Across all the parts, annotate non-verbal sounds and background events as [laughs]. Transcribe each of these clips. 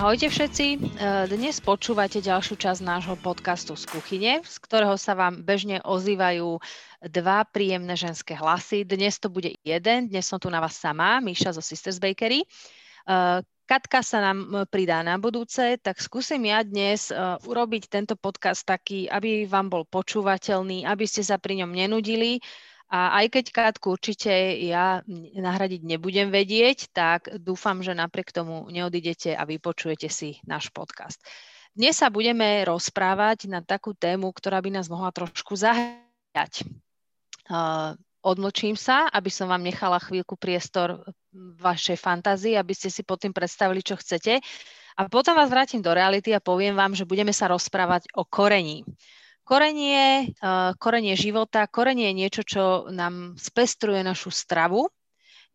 Ahojte všetci, e, dnes počúvate ďalšiu časť nášho podcastu z kuchyne, z ktorého sa vám bežne ozývajú dva príjemné ženské hlasy. Dnes to bude jeden, dnes som tu na vás sama, Míša zo Sisters Bakery. E, Katka sa nám pridá na budúce, tak skúsim ja dnes e, urobiť tento podcast taký, aby vám bol počúvateľný, aby ste sa pri ňom nenudili, a aj keď Kátku určite ja nahradiť nebudem vedieť, tak dúfam, že napriek tomu neodidete a vypočujete si náš podcast. Dnes sa budeme rozprávať na takú tému, ktorá by nás mohla trošku zahrať. Uh, odmlčím sa, aby som vám nechala chvíľku priestor vašej fantázii, aby ste si potom predstavili, čo chcete. A potom vás vrátim do reality a poviem vám, že budeme sa rozprávať o korení. Korenie, uh, korenie života, korenie je niečo, čo nám spestruje našu stravu,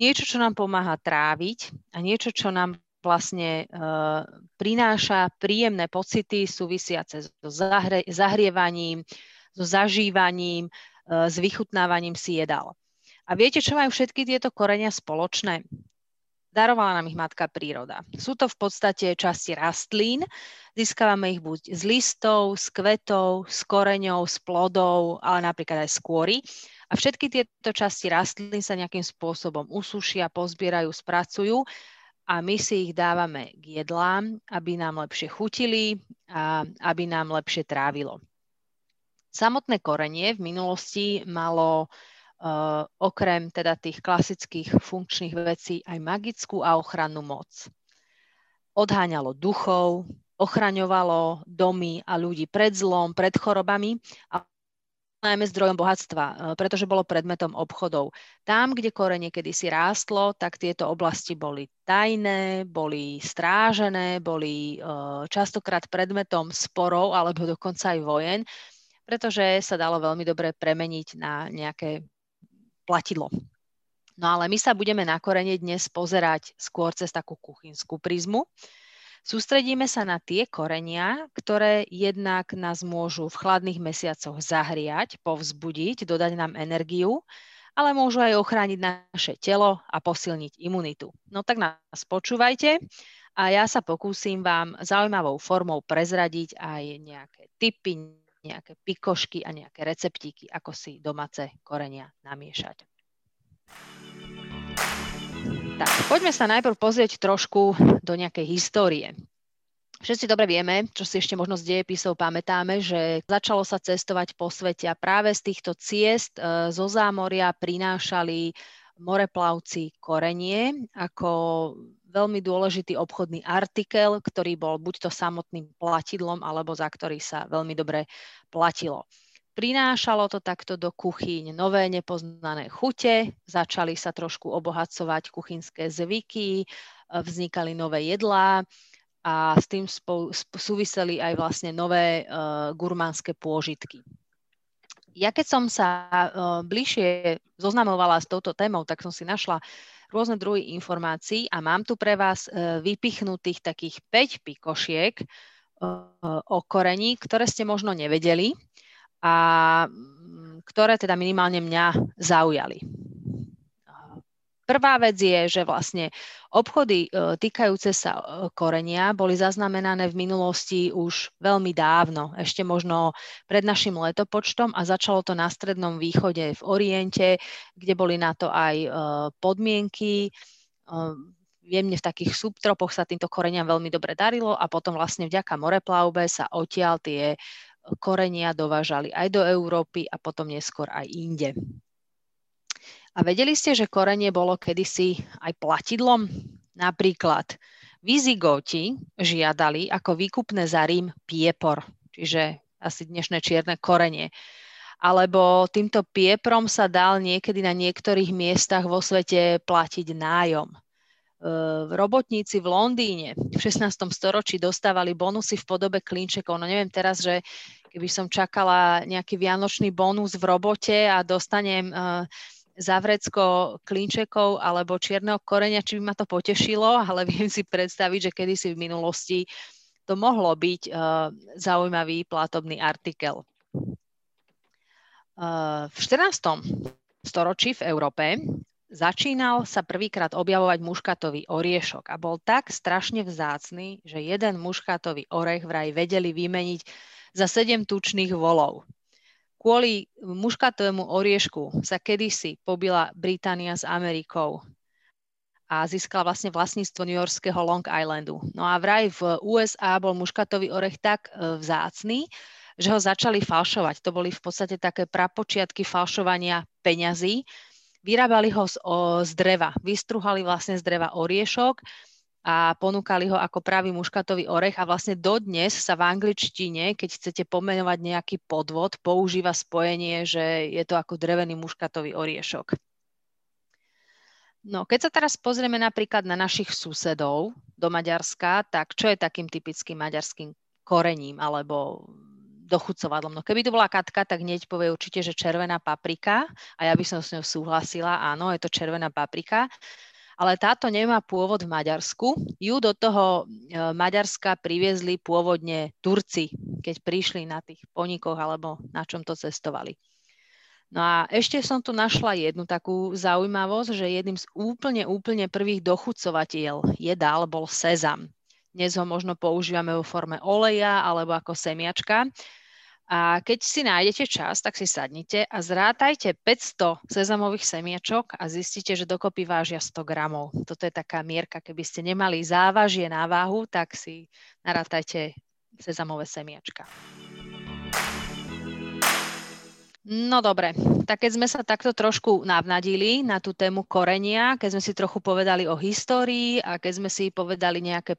niečo, čo nám pomáha tráviť a niečo, čo nám vlastne uh, prináša príjemné pocity súvisiace so zahre, zahrievaním, so zažívaním, uh, s vychutnávaním si jedal. A viete, čo majú všetky tieto korenia spoločné? Darovala nám ich matka príroda. Sú to v podstate časti rastlín, získavame ich buď z listov, z kvetov, z koreňov, z plodov, ale napríklad aj z kôry. A všetky tieto časti rastlín sa nejakým spôsobom usušia, pozbierajú, spracujú a my si ich dávame k jedlám, aby nám lepšie chutili a aby nám lepšie trávilo. Samotné korenie v minulosti malo okrem teda tých klasických funkčných vecí aj magickú a ochrannú moc. Odháňalo duchov, ochraňovalo domy a ľudí pred zlom, pred chorobami a najmä zdrojom bohatstva, uh, pretože bolo predmetom obchodov. Tam, kde korenie kedysi rástlo, tak tieto oblasti boli tajné, boli strážené, boli uh, častokrát predmetom sporov alebo dokonca aj vojen, pretože sa dalo veľmi dobre premeniť na nejaké platidlo. No ale my sa budeme na korene dnes pozerať skôr cez takú kuchynskú prizmu. Sústredíme sa na tie korenia, ktoré jednak nás môžu v chladných mesiacoch zahriať, povzbudiť, dodať nám energiu, ale môžu aj ochrániť naše telo a posilniť imunitu. No tak nás počúvajte a ja sa pokúsim vám zaujímavou formou prezradiť aj nejaké typy, nejaké pikošky a nejaké receptíky, ako si domáce korenia namiešať. Tak, poďme sa najprv pozrieť trošku do nejakej histórie. Všetci dobre vieme, čo si ešte možno z dejepisov pamätáme, že začalo sa cestovať po svete a práve z týchto ciest e, zo zámoria prinášali moreplavci korenie ako veľmi dôležitý obchodný artikel, ktorý bol buď to samotným platidlom, alebo za ktorý sa veľmi dobre platilo. Prinášalo to takto do kuchyň nové nepoznané chute, začali sa trošku obohacovať kuchynské zvyky, e, vznikali nové jedlá a s tým spolu, súviseli aj vlastne nové uh, gurmánske pôžitky. Ja keď som sa uh, bližšie zoznamovala s touto témou, tak som si našla rôzne druhy informácií a mám tu pre vás e, vypichnutých takých 5 pikošiek e, o korení, ktoré ste možno nevedeli a ktoré teda minimálne mňa zaujali. Prvá vec je, že vlastne obchody e, týkajúce sa e, korenia boli zaznamenané v minulosti už veľmi dávno, ešte možno pred našim letopočtom a začalo to na Strednom východe v Oriente, kde boli na to aj e, podmienky. Jemne v takých subtropoch sa týmto koreniam veľmi dobre darilo a potom vlastne vďaka moreplavbe sa odtiaľ tie korenia dovážali aj do Európy a potom neskôr aj inde. A vedeli ste, že korenie bolo kedysi aj platidlom? Napríklad Vizigóti žiadali ako výkupné za Rím piepor, čiže asi dnešné čierne korenie. Alebo týmto pieprom sa dal niekedy na niektorých miestach vo svete platiť nájom. Robotníci v Londýne v 16. storočí dostávali bonusy v podobe klinčekov. No neviem teraz, že keby som čakala nejaký vianočný bonus v robote a dostanem zavrecko klinčekov alebo čierneho korenia, či by ma to potešilo, ale [laughs] viem si predstaviť, že kedysi v minulosti to mohlo byť uh, zaujímavý platobný artikel. Uh, v 14. storočí v Európe začínal sa prvýkrát objavovať muškatový oriešok a bol tak strašne vzácný, že jeden muškatový orech vraj vedeli vymeniť za sedem tučných volov. Kvôli muškatovému oriešku sa kedysi pobila Británia s Amerikou a získala vlastne vlastníctvo New Yorkského Long Islandu. No a vraj v USA bol muškatový orech tak e, vzácný, že ho začali falšovať. To boli v podstate také prapočiatky falšovania peňazí. Vyrábali ho z, o, z dreva, vystruhali vlastne z dreva oriešok a ponúkali ho ako pravý muškatový orech a vlastne dodnes sa v angličtine, keď chcete pomenovať nejaký podvod, používa spojenie, že je to ako drevený muškatový oriešok. No, keď sa teraz pozrieme napríklad na našich susedov do Maďarska, tak čo je takým typickým maďarským korením alebo dochucovadlom. No keby to bola Katka, tak hneď povie určite, že červená paprika a ja by som s ňou súhlasila, áno, je to červená paprika ale táto nemá pôvod v Maďarsku. Ju do toho e, Maďarska priviezli pôvodne Turci, keď prišli na tých ponikoch alebo na čom to cestovali. No a ešte som tu našla jednu takú zaujímavosť, že jedným z úplne, úplne prvých dochucovateľ jedál bol sezam. Dnes ho možno používame vo forme oleja alebo ako semiačka. A keď si nájdete čas, tak si sadnite a zrátajte 500 sezamových semiečok a zistíte, že dokopy vážia 100 gramov. Toto je taká mierka, keby ste nemali závažie na váhu, tak si narátajte sezamové semiačka. No dobre, tak keď sme sa takto trošku navnadili na tú tému korenia, keď sme si trochu povedali o histórii a keď sme si povedali nejaké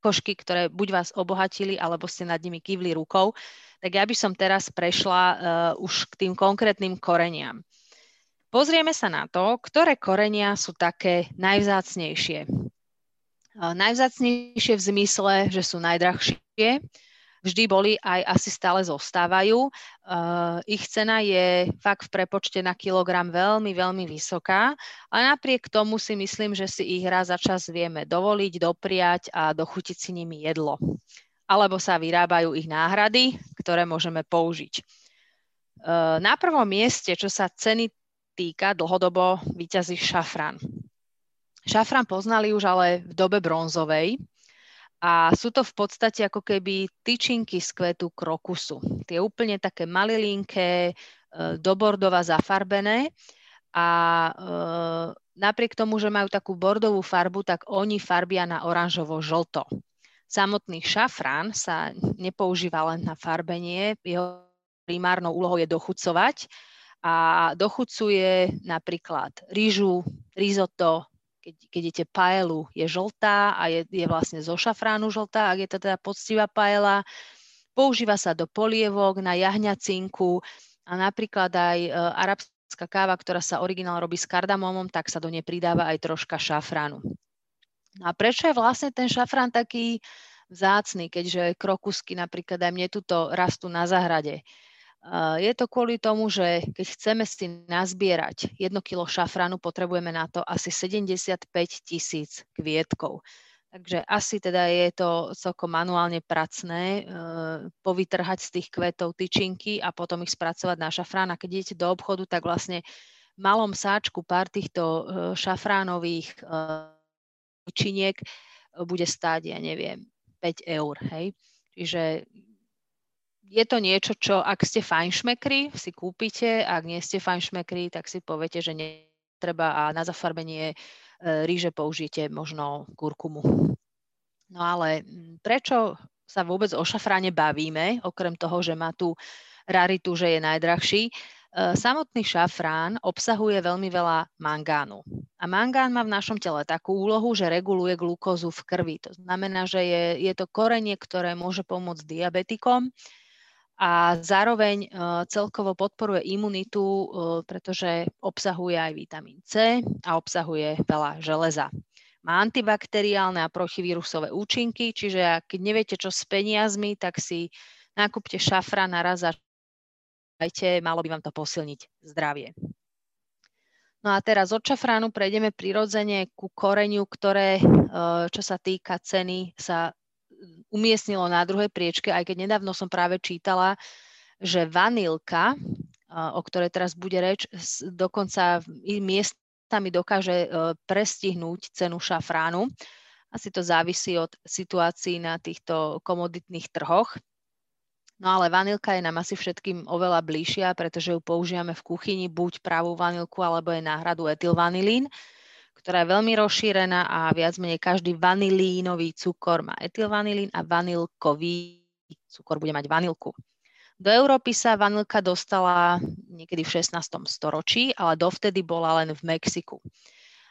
pikošky, ktoré buď vás obohatili, alebo ste nad nimi kývli rukou, tak ja by som teraz prešla uh, už k tým konkrétnym koreniam. Pozrieme sa na to, ktoré korenia sú také najvzácnejšie. Uh, najvzácnejšie v zmysle, že sú najdrahšie, vždy boli aj asi stále zostávajú. Uh, ich cena je fakt v prepočte na kilogram veľmi, veľmi vysoká a napriek tomu si myslím, že si ich raz za čas vieme dovoliť, dopriať a dochutiť si nimi jedlo alebo sa vyrábajú ich náhrady, ktoré môžeme použiť. E, na prvom mieste, čo sa ceny týka, dlhodobo vyťazí šafrán. Šafrán poznali už ale v dobe bronzovej a sú to v podstate ako keby tyčinky z kvetu krokusu. Tie úplne také malilinké, e, do bordova zafarbené a e, napriek tomu, že majú takú bordovú farbu, tak oni farbia na oranžovo-žlto. Samotný šafrán sa nepoužíva len na farbenie, jeho primárnou úlohou je dochucovať a dochucuje napríklad rýžu, risotto, keď, keď jete paelu, je žltá a je, je vlastne zo šafránu žltá, ak je to teda poctivá paela. Používa sa do polievok, na jahňacinku a napríklad aj e, arabská káva, ktorá sa originál robí s kardamomom, tak sa do nej pridáva aj troška šafránu. No a prečo je vlastne ten šafrán taký vzácný, keďže krokusky napríklad aj mne tuto rastú na zahrade? Je to kvôli tomu, že keď chceme si nazbierať 1 kg šafránu, potrebujeme na to asi 75 tisíc kvietkov. Takže asi teda je to celkom manuálne pracné, e, povytrhať z tých kvetov tyčinky a potom ich spracovať na šafrán. A keď idete do obchodu, tak vlastne v malom sáčku pár týchto e, šafránových e, činiek e, bude stáť, ja neviem, 5 eur, hej. Čiže je to niečo, čo ak ste fajnšmekri, si kúpite, ak nie ste fajnšmekri, tak si poviete, že netreba a na zafarbenie e, ríže použijete možno kurkumu. No ale prečo sa vôbec o šafráne bavíme, okrem toho, že má tú raritu, že je najdrahší? E, samotný šafrán obsahuje veľmi veľa mangánu. A mangán má v našom tele takú úlohu, že reguluje glukózu v krvi. To znamená, že je, je to korenie, ktoré môže pomôcť diabetikom a zároveň e, celkovo podporuje imunitu, e, pretože obsahuje aj vitamín C a obsahuje veľa železa. Má antibakteriálne a protivírusové účinky, čiže keď neviete, čo s peniazmi, tak si nakúpte šafrán a raz za dajte, malo by vám to posilniť zdravie. No a teraz od šafránu prejdeme prirodzene ku koreniu, ktoré, e, čo sa týka ceny, sa umiestnilo na druhej priečke, aj keď nedávno som práve čítala, že vanilka, e, o ktorej teraz bude reč, dokonca miest mi dokáže prestihnúť cenu šafránu. Asi to závisí od situácií na týchto komoditných trhoch. No ale vanilka je nám asi všetkým oveľa bližšia, pretože ju používame v kuchyni buď pravú vanilku alebo je náhradu etylvanilín, ktorá je veľmi rozšírená a viac menej každý vanilínový cukor má etylvanilín a vanilkový cukor bude mať vanilku. Do Európy sa vanilka dostala niekedy v 16. storočí, ale dovtedy bola len v Mexiku.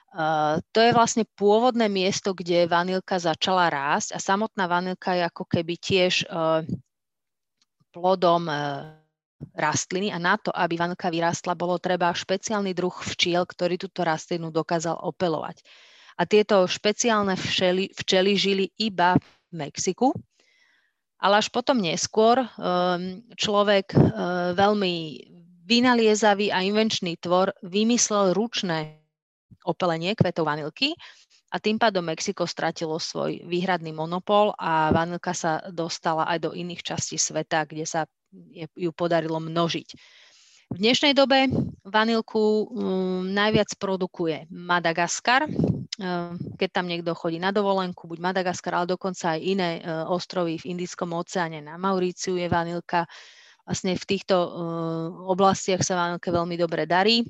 Uh, to je vlastne pôvodné miesto, kde vanilka začala rásť a samotná vanilka je ako keby tiež uh, plodom e, rastliny a na to, aby vanka vyrástla, bolo treba špeciálny druh včiel, ktorý túto rastlinu dokázal opelovať. A tieto špeciálne včely, včely žili iba v Mexiku, ale až potom neskôr ehm, človek e, veľmi vynaliezavý a invenčný tvor vymyslel ručné opelenie kvetov vanilky a tým pádom Mexiko stratilo svoj výhradný monopol a vanilka sa dostala aj do iných častí sveta, kde sa ju podarilo množiť. V dnešnej dobe vanilku um, najviac produkuje Madagaskar. Um, keď tam niekto chodí na dovolenku, buď Madagaskar, ale dokonca aj iné uh, ostrovy v Indickom oceáne, na Mauríciu je vanilka. Vlastne v týchto uh, oblastiach sa vanilke veľmi dobre darí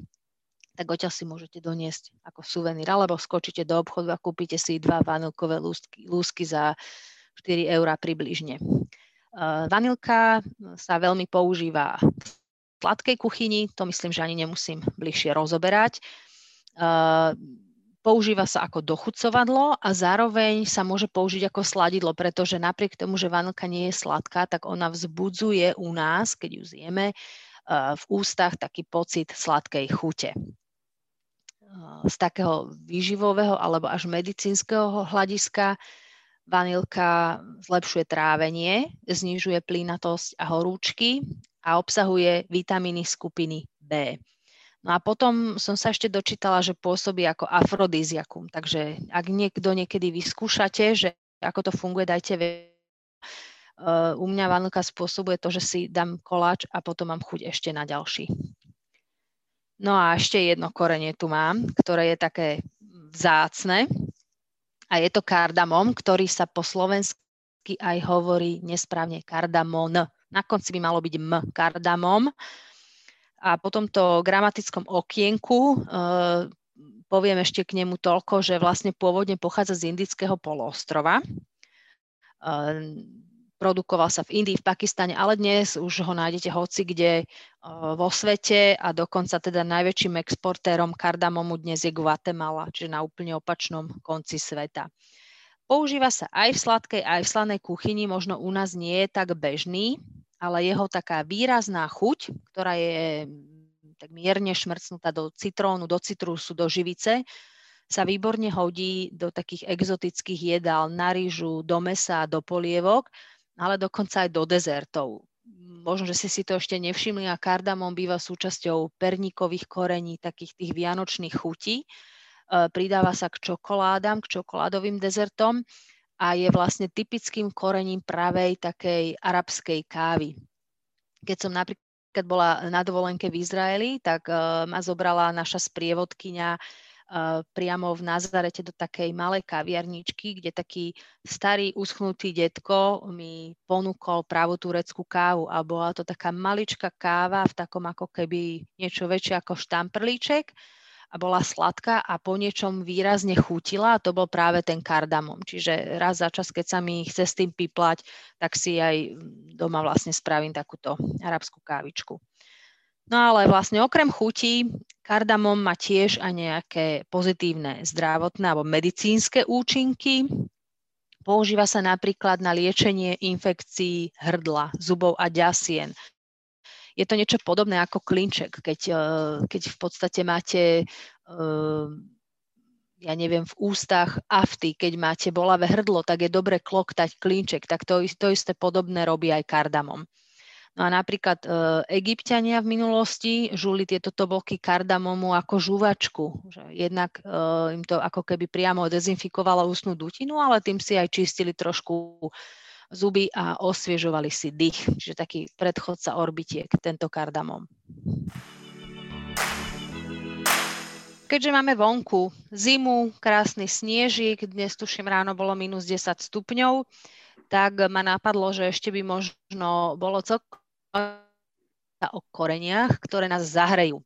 tak odtiaľ si môžete doniesť ako suvenír, alebo skočíte do obchodu a kúpite si dva vanilkové lúsky, lúsky za 4 eurá približne. Uh, vanilka sa veľmi používa v sladkej kuchyni, to myslím, že ani nemusím bližšie rozoberať. Uh, používa sa ako dochucovadlo a zároveň sa môže použiť ako sladidlo, pretože napriek tomu, že vanilka nie je sladká, tak ona vzbudzuje u nás, keď ju zjeme, v ústach taký pocit sladkej chute z takého výživového alebo až medicínskeho hľadiska vanilka zlepšuje trávenie, znižuje plynatosť a horúčky a obsahuje vitamíny skupiny B. No a potom som sa ešte dočítala, že pôsobí ako afrodíziakum. Takže ak niekto niekedy vyskúšate, že ako to funguje, dajte vedieť. U mňa vanilka spôsobuje to, že si dám koláč a potom mám chuť ešte na ďalší. No a ešte jedno korenie tu mám, ktoré je také vzácne a je to kardamom, ktorý sa po slovensky aj hovorí nesprávne kardamon. Na konci by malo byť m, kardamom. A po tomto gramatickom okienku e, poviem ešte k nemu toľko, že vlastne pôvodne pochádza z indického poloostrova. E, produkoval sa v Indii, v Pakistane, ale dnes už ho nájdete hoci kde vo svete a dokonca teda najväčším exportérom kardamomu dnes je Guatemala, čiže na úplne opačnom konci sveta. Používa sa aj v sladkej, aj v slanej kuchyni, možno u nás nie je tak bežný, ale jeho taká výrazná chuť, ktorá je mm, tak mierne šmrcnutá do citrónu, do citrusu, do živice, sa výborne hodí do takých exotických jedál, na rýžu, do mesa, do polievok ale dokonca aj do dezertov. Možno, že ste si to ešte nevšimli a kardamom býva súčasťou perníkových korení, takých tých vianočných chutí. E, pridáva sa k čokoládam, k čokoládovým dezertom a je vlastne typickým korením pravej takej arabskej kávy. Keď som napríklad bola na dovolenke v Izraeli, tak uh, ma zobrala naša sprievodkyňa priamo v Nazarete do takej malej kaviarničky, kde taký starý uschnutý detko mi ponúkol pravú tureckú kávu a bola to taká maličká káva v takom ako keby niečo väčšie ako štamprlíček a bola sladká a po niečom výrazne chutila a to bol práve ten kardamom. Čiže raz za čas, keď sa mi chce s tým piplať, tak si aj doma vlastne spravím takúto arabskú kávičku. No ale vlastne okrem chutí, kardamom má tiež aj nejaké pozitívne zdravotné alebo medicínske účinky. Používa sa napríklad na liečenie infekcií hrdla, zubov a ďasien. Je to niečo podobné ako klinček, keď, eh, keď v podstate máte eh, ja neviem, v ústach afty, keď máte bolavé hrdlo, tak je dobre kloktať klinček, tak to, to isté podobné robí aj kardamom. No a napríklad e, egyptiania v minulosti žuli tieto tobolky kardamomu ako žuvačku. Že jednak e, im to ako keby priamo dezinfikovalo ústnu dutinu, ale tým si aj čistili trošku zuby a osviežovali si dých. Čiže taký predchodca orbitiek, tento kardamom. keďže máme vonku zimu, krásny sniežik, dnes tuším ráno bolo minus 10 stupňov, tak ma napadlo, že ešte by možno bolo celkom o koreniach, ktoré nás zahrejú.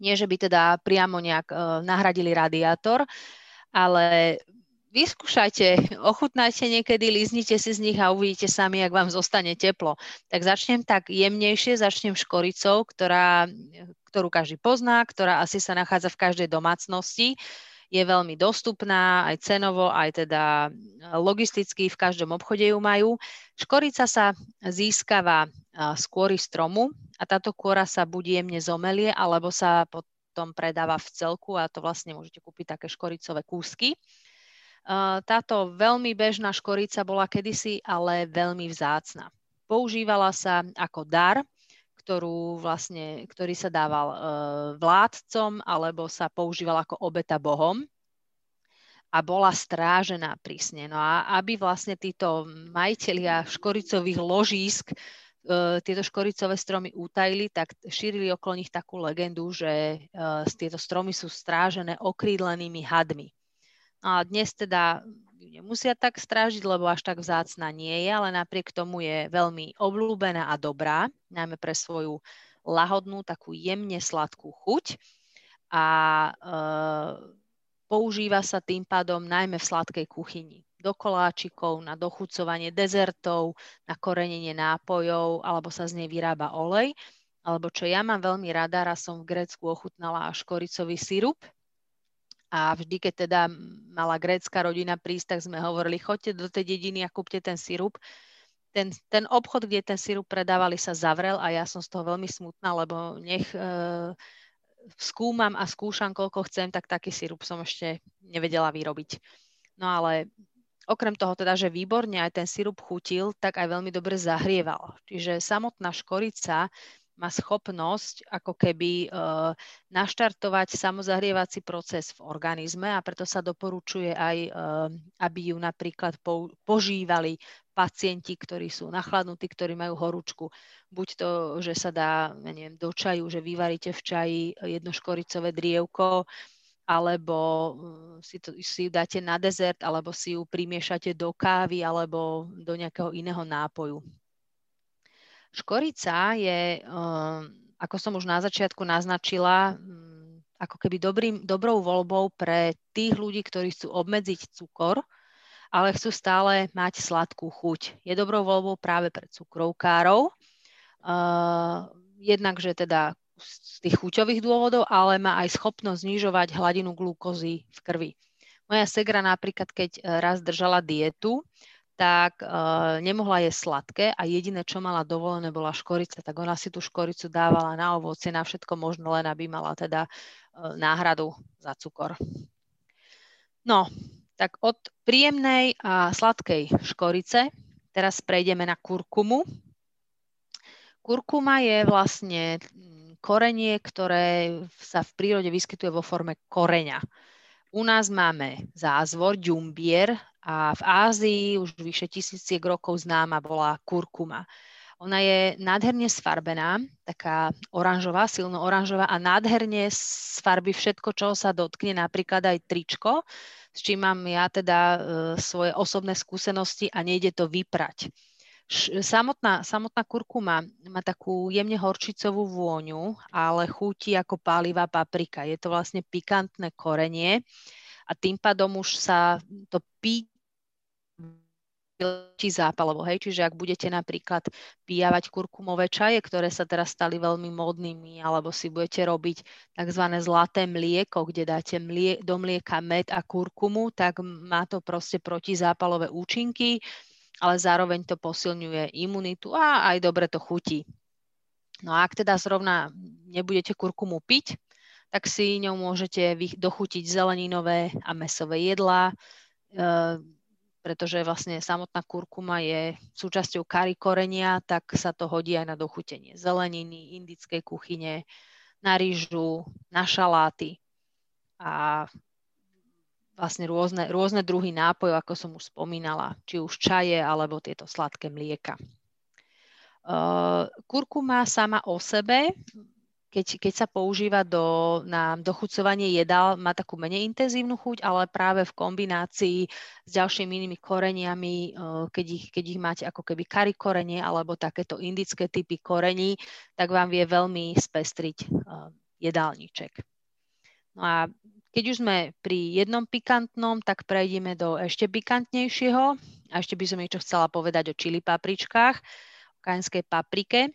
Nie, že by teda priamo nejak uh, nahradili radiátor, ale vyskúšajte, [laughs] ochutnajte niekedy, líznite si z nich a uvidíte sami, ak vám zostane teplo. Tak začnem tak jemnejšie, začnem škoricou, ktorá, ktorú každý pozná, ktorá asi sa nachádza v každej domácnosti. Je veľmi dostupná aj cenovo, aj teda logisticky, v každom obchode ju majú. Škorica sa získava z kôry stromu a táto kôra sa buď jemne zomelie, alebo sa potom predáva v celku a to vlastne môžete kúpiť také škoricové kúsky. Táto veľmi bežná škorica bola kedysi ale veľmi vzácna. Používala sa ako dar, ktorú vlastne, ktorý sa dával e, vládcom alebo sa používal ako obeta bohom a bola strážená prísne. No a aby vlastne títo majiteľia škoricových ložísk e, tieto škoricové stromy utajili, tak šírili okolo nich takú legendu, že e, tieto stromy sú strážené okrídlenými hadmi. A dnes teda nemusia tak strážiť, lebo až tak vzácna nie je, ale napriek tomu je veľmi obľúbená a dobrá, najmä pre svoju lahodnú, takú jemne sladkú chuť. A e, používa sa tým pádom najmä v sladkej kuchyni. Do koláčikov, na dochucovanie dezertov, na korenenie nápojov, alebo sa z nej vyrába olej. Alebo čo ja mám veľmi rada, raz som v Grécku ochutnala škoricový sirup, a vždy, keď teda mala grécka rodina prísť, tak sme hovorili, choďte do tej dediny a kúpte ten sirup. Ten, ten obchod, kde ten sirup predávali, sa zavrel a ja som z toho veľmi smutná, lebo nech e, skúmam a skúšam, koľko chcem, tak taký sirup som ešte nevedela vyrobiť. No ale okrem toho teda, že výborne aj ten sirup chutil, tak aj veľmi dobre zahrieval. Čiže samotná škorica má schopnosť ako keby uh, naštartovať samozahrievací proces v organizme a preto sa doporučuje aj, uh, aby ju napríklad po, požívali pacienti, ktorí sú nachladnutí, ktorí majú horúčku. Buď to, že sa dá, neviem, do čaju, že vyvaríte v čaji jedno škoricové drievko, alebo si, to, si ju dáte na dezert, alebo si ju primiešate do kávy, alebo do nejakého iného nápoju. Škorica je, ehm, ako som už na začiatku naznačila, mm, ako keby dobrým, dobrou voľbou pre tých ľudí, ktorí chcú obmedziť cukor, ale chcú stále mať sladkú chuť. Je dobrou voľbou práve pre cukrovkárov. Uh, jednak, že teda z tých chuťových dôvodov, ale má aj schopnosť znižovať hladinu glukózy v krvi. Moja segra napríklad, keď raz držala dietu, tak uh, nemohla jesť sladké a jediné, čo mala dovolené, bola škorica. Tak ona si tú škoricu dávala na ovocie, na všetko možné, len aby mala teda uh, náhradu za cukor. No, tak od príjemnej a sladkej škorice teraz prejdeme na kurkumu. Kurkuma je vlastne mm, korenie, ktoré sa v prírode vyskytuje vo forme koreňa. U nás máme zázvor, ďumbier, a v Ázii už vyše tisíciek rokov známa bola kurkuma. Ona je nádherne sfarbená, taká oranžová, silno oranžová a nádherne sfarbí všetko, čo sa dotkne, napríklad aj tričko, s čím mám ja teda e, svoje osobné skúsenosti a nejde to vyprať. Samotná, samotná kurkuma má takú jemne horčicovú vôňu, ale chutí ako pálivá paprika. Je to vlastne pikantné korenie a tým pádom už sa to pí zápalovo, hej, čiže ak budete napríklad pijavať kurkumové čaje, ktoré sa teraz stali veľmi módnymi, alebo si budete robiť tzv. zlaté mlieko, kde dáte mlie, do mlieka med a kurkumu, tak má to proste protizápalové účinky, ale zároveň to posilňuje imunitu a aj dobre to chutí. No a ak teda zrovna nebudete kurkumu piť, tak si ňou môžete dochutiť zeleninové a mesové jedlá, e, pretože vlastne samotná kurkuma je súčasťou kari korenia, tak sa to hodí aj na dochutenie zeleniny, indickej kuchyne, na rýžu, na šaláty a vlastne rôzne, rôzne druhy nápojov, ako som už spomínala, či už čaje alebo tieto sladké mlieka. Kurkuma sama o sebe keď, keď sa používa do, na dochucovanie jedál, má takú menej intenzívnu chuť, ale práve v kombinácii s ďalšími inými koreniami, keď ich, keď ich máte ako keby kari korenie alebo takéto indické typy korení, tak vám vie veľmi spestriť jedálniček. No a keď už sme pri jednom pikantnom, tak prejdeme do ešte pikantnejšieho. A ešte by som niečo chcela povedať o čili papričkách, o kajenskej paprike. E,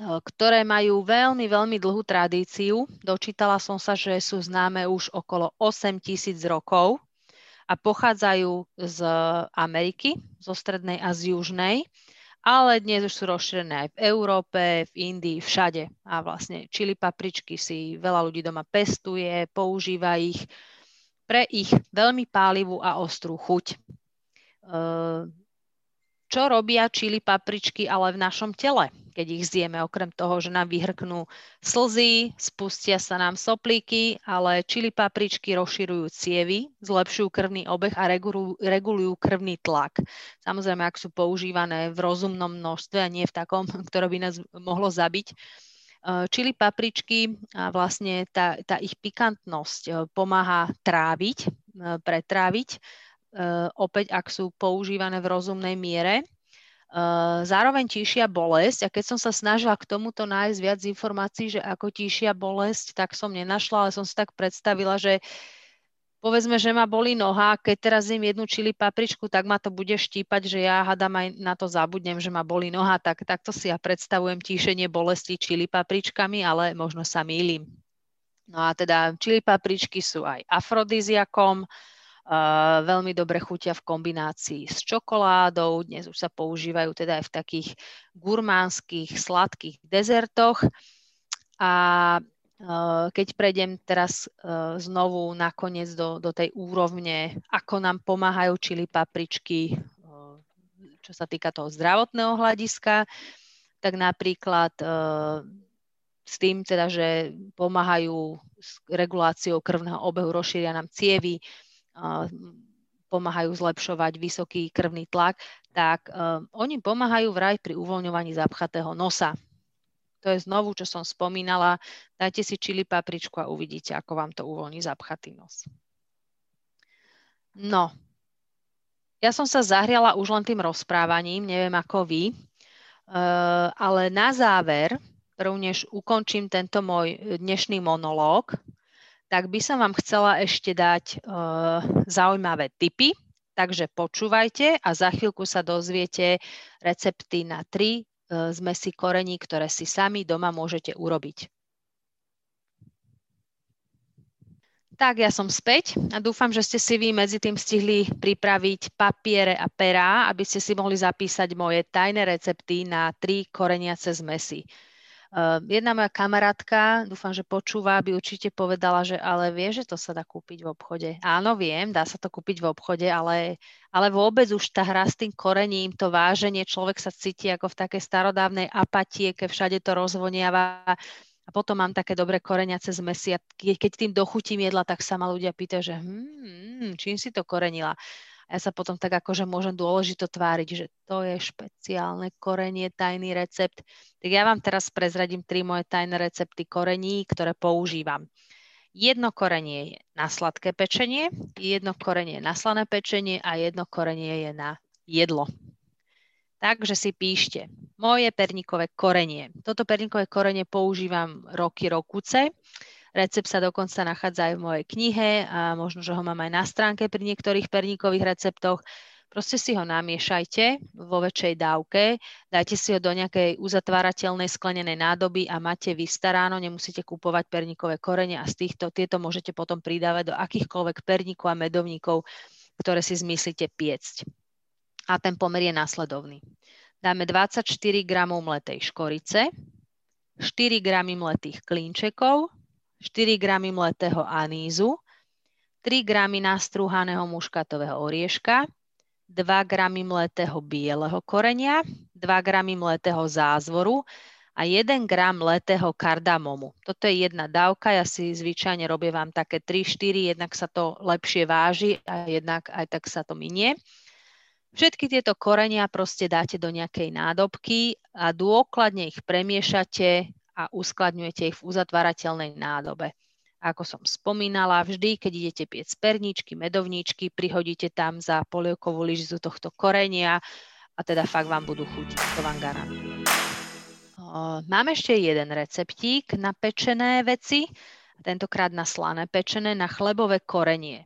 ktoré majú veľmi, veľmi dlhú tradíciu. Dočítala som sa, že sú známe už okolo 8 tisíc rokov a pochádzajú z Ameriky, zo strednej a z južnej, ale dnes už sú rozšírené aj v Európe, v Indii, všade. A vlastne čili papričky si veľa ľudí doma pestuje, používa ich pre ich veľmi pálivú a ostrú chuť. E, čo robia čili papričky ale v našom tele? keď ich zjeme, okrem toho, že nám vyhrknú slzy, spustia sa nám soplíky, ale čili papričky rozširujú cievy, zlepšujú krvný obeh a regulujú, krvný tlak. Samozrejme, ak sú používané v rozumnom množstve a nie v takom, [laughs] ktoré by nás mohlo zabiť. Čili papričky a vlastne tá, tá ich pikantnosť e, pomáha tráviť, e, pretráviť, e, opäť ak sú používané v rozumnej miere Eh, zároveň tíšia bolesť a keď som sa snažila k tomuto nájsť viac informácií, že ako tíšia bolesť, tak som nenašla, ale som si tak predstavila, že povedzme, že ma boli noha, keď teraz im jednu čili papričku, tak ma to bude štípať, že ja hadam aj na to zabudnem, že ma boli noha, tak takto si ja predstavujem tíšenie bolesti čili papričkami, ale možno sa mýlim. No a teda čili papričky sú aj afrodiziakom, veľmi dobre chutia v kombinácii s čokoládou. Dnes už sa používajú teda aj v takých gurmánskych, sladkých dezertoch. A keď prejdem teraz znovu nakoniec do, do tej úrovne, ako nám pomáhajú čili papričky, čo sa týka toho zdravotného hľadiska, tak napríklad s tým teda, že pomáhajú s reguláciou krvného obehu, rozšíria nám cievy, pomáhajú zlepšovať vysoký krvný tlak, tak um, oni pomáhajú vraj pri uvoľňovaní zapchatého nosa. To je znovu, čo som spomínala. Dajte si čili papričku a uvidíte, ako vám to uvoľní zapchatý nos. No, ja som sa zahriala už len tým rozprávaním, neviem ako vy, uh, ale na záver, prv než ukončím tento môj dnešný monológ, tak by som vám chcela ešte dať uh, zaujímavé tipy. Takže počúvajte a za chvíľku sa dozviete recepty na tri uh, zmesy korení, ktoré si sami doma môžete urobiť. Tak, ja som späť a dúfam, že ste si vy medzi tým stihli pripraviť papiere a perá, aby ste si mohli zapísať moje tajné recepty na tri koreniace zmesy. Ehm, jedna moja kamarátka, dúfam, že počúva, by určite povedala, že ale vie, že to sa dá kúpiť v obchode. Áno, viem, dá sa to kúpiť v obchode, ale, ale vôbec už tá hra s tým korením, to váženie, človek sa cíti ako v takej starodávnej apatie, keď všade to rozvoniava a potom mám také dobré koreniace zmesi a keď tým dochutím jedla, tak sa ma ľudia pýtajú, že hmm, čím si to korenila ja sa potom tak akože môžem dôležito tváriť, že to je špeciálne korenie, tajný recept. Tak ja vám teraz prezradím tri moje tajné recepty korení, ktoré používam. Jedno korenie je na sladké pečenie, jedno korenie je na slané pečenie a jedno korenie je na jedlo. Takže si píšte, moje perníkové korenie. Toto perníkové korenie používam roky, rokuce. Recept sa dokonca nachádza aj v mojej knihe a možno, že ho mám aj na stránke pri niektorých perníkových receptoch. Proste si ho namiešajte vo väčšej dávke, dajte si ho do nejakej uzatvárateľnej sklenenej nádoby a máte vystaráno, nemusíte kupovať perníkové korene a z týchto, tieto môžete potom pridávať do akýchkoľvek perníkov a medovníkov, ktoré si zmyslíte piecť. A ten pomer je následovný. Dáme 24 g mletej škorice, 4 g mletých klínčekov, 4 g mletého anízu, 3 g nastrúhaného muškatového orieška, 2 g mletého bieleho korenia, 2 g mletého zázvoru a 1 g mletého kardamomu. Toto je jedna dávka, ja si zvyčajne robievam také 3-4, jednak sa to lepšie váži a jednak aj tak sa to minie. Všetky tieto korenia proste dáte do nejakej nádobky a dôkladne ich premiešate a uskladňujete ich v uzatvárateľnej nádobe. Ako som spomínala, vždy, keď idete piec perničky, medovníčky, prihodíte tam za polievkovú lyžicu tohto korenia a teda fakt vám budú chutiť, to vám garantujem. Mám ešte jeden receptík na pečené veci, tentokrát na slané pečené, na chlebové korenie.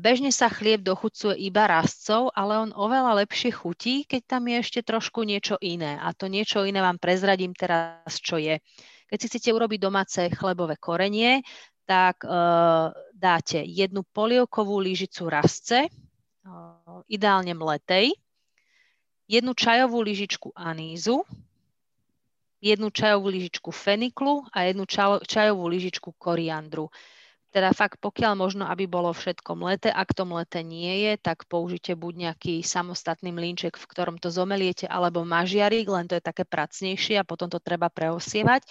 Bežne sa chlieb dochucuje iba rastcov, ale on oveľa lepšie chutí, keď tam je ešte trošku niečo iné. A to niečo iné vám prezradím teraz, čo je. Keď si chcete urobiť domáce chlebové korenie, tak e, dáte jednu polievkovú lyžicu rastce, e, ideálne mletej, jednu čajovú lyžičku anízu, jednu čajovú lyžičku feniklu a jednu čajovú lyžičku koriandru. Teda fakt pokiaľ možno, aby bolo všetko mleté, ak to mleté nie je, tak použite buď nejaký samostatný mlínček, v ktorom to zomeliete, alebo mažiarik, len to je také pracnejšie a potom to treba preosievať.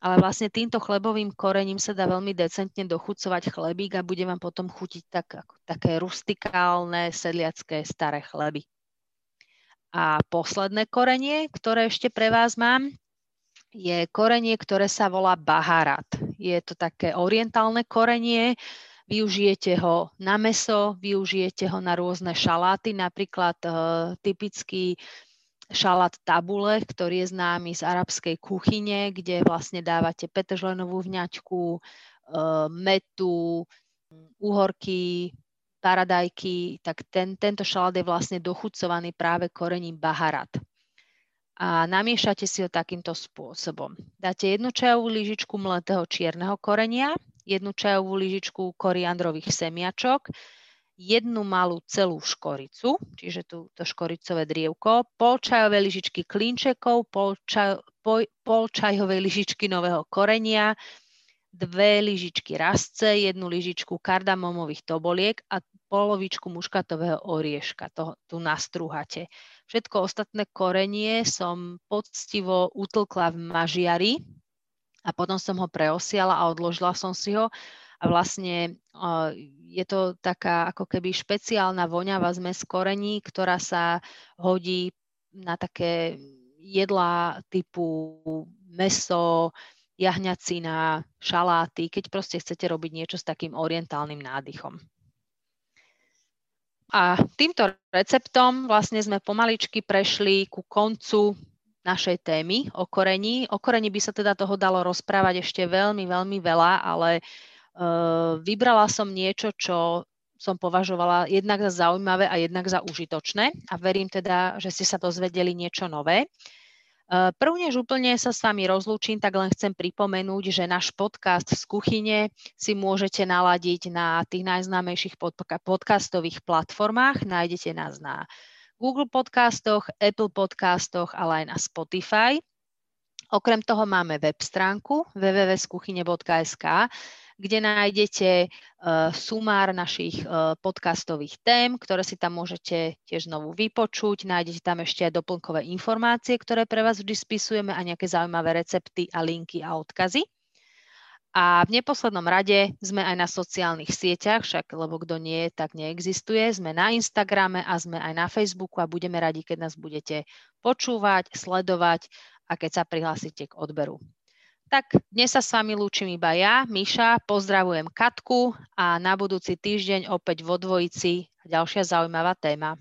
Ale vlastne týmto chlebovým korením sa dá veľmi decentne dochucovať chlebík a bude vám potom chutiť tak, ako, také rustikálne, sedliacké, staré chleby. A posledné korenie, ktoré ešte pre vás mám, je korenie, ktoré sa volá baharat. Je to také orientálne korenie, využijete ho na meso, využijete ho na rôzne šaláty, napríklad e, typický šalát tabule, ktorý je známy z arabskej kuchyne, kde vlastne dávate petržlenovú vňaťku, e, metu, uhorky, paradajky, tak ten, tento šalát je vlastne dochucovaný práve korením baharat a namiešate si ho takýmto spôsobom. Dáte jednu čajovú lyžičku mletého čierneho korenia, jednu čajovú lyžičku koriandrových semiačok, jednu malú celú škoricu, čiže tú, to škoricové drievko, pol čajové lyžičky klinčekov, pol, čaj, pol, pol čajovej lyžičky nového korenia, dve lyžičky rastce, jednu lyžičku kardamomových toboliek a polovičku muškatového orieška. To tu nastrúhate. Všetko ostatné korenie som poctivo utlkla v mažiari a potom som ho preosiala a odložila som si ho. A vlastne je to taká ako keby špeciálna voňavá zmes korení, ktorá sa hodí na také jedlá typu meso, jahňacina, šaláty, keď proste chcete robiť niečo s takým orientálnym nádychom. A týmto receptom vlastne sme pomaličky prešli ku koncu našej témy o korení. O korení by sa teda toho dalo rozprávať ešte veľmi, veľmi veľa, ale uh, vybrala som niečo, čo som považovala jednak za zaujímavé a jednak za užitočné a verím teda, že ste sa dozvedeli niečo nové. Prv než úplne sa s vami rozlúčim, tak len chcem pripomenúť, že náš podcast z kuchyne si môžete naladiť na tých najznámejších podcastových platformách. Nájdete nás na Google podcastoch, Apple podcastoch, ale aj na Spotify. Okrem toho máme web stránku www.skuchyne.sk, kde nájdete uh, sumár našich uh, podcastových tém, ktoré si tam môžete tiež znovu vypočuť. Nájdete tam ešte aj doplnkové informácie, ktoré pre vás vždy spisujeme a nejaké zaujímavé recepty a linky a odkazy. A v neposlednom rade sme aj na sociálnych sieťach, však lebo kto nie, tak neexistuje. Sme na Instagrame a sme aj na Facebooku a budeme radi, keď nás budete počúvať, sledovať a keď sa prihlásite k odberu. Tak dnes sa s vami lúčim iba ja, Miša, pozdravujem Katku a na budúci týždeň opäť vo dvojici ďalšia zaujímavá téma.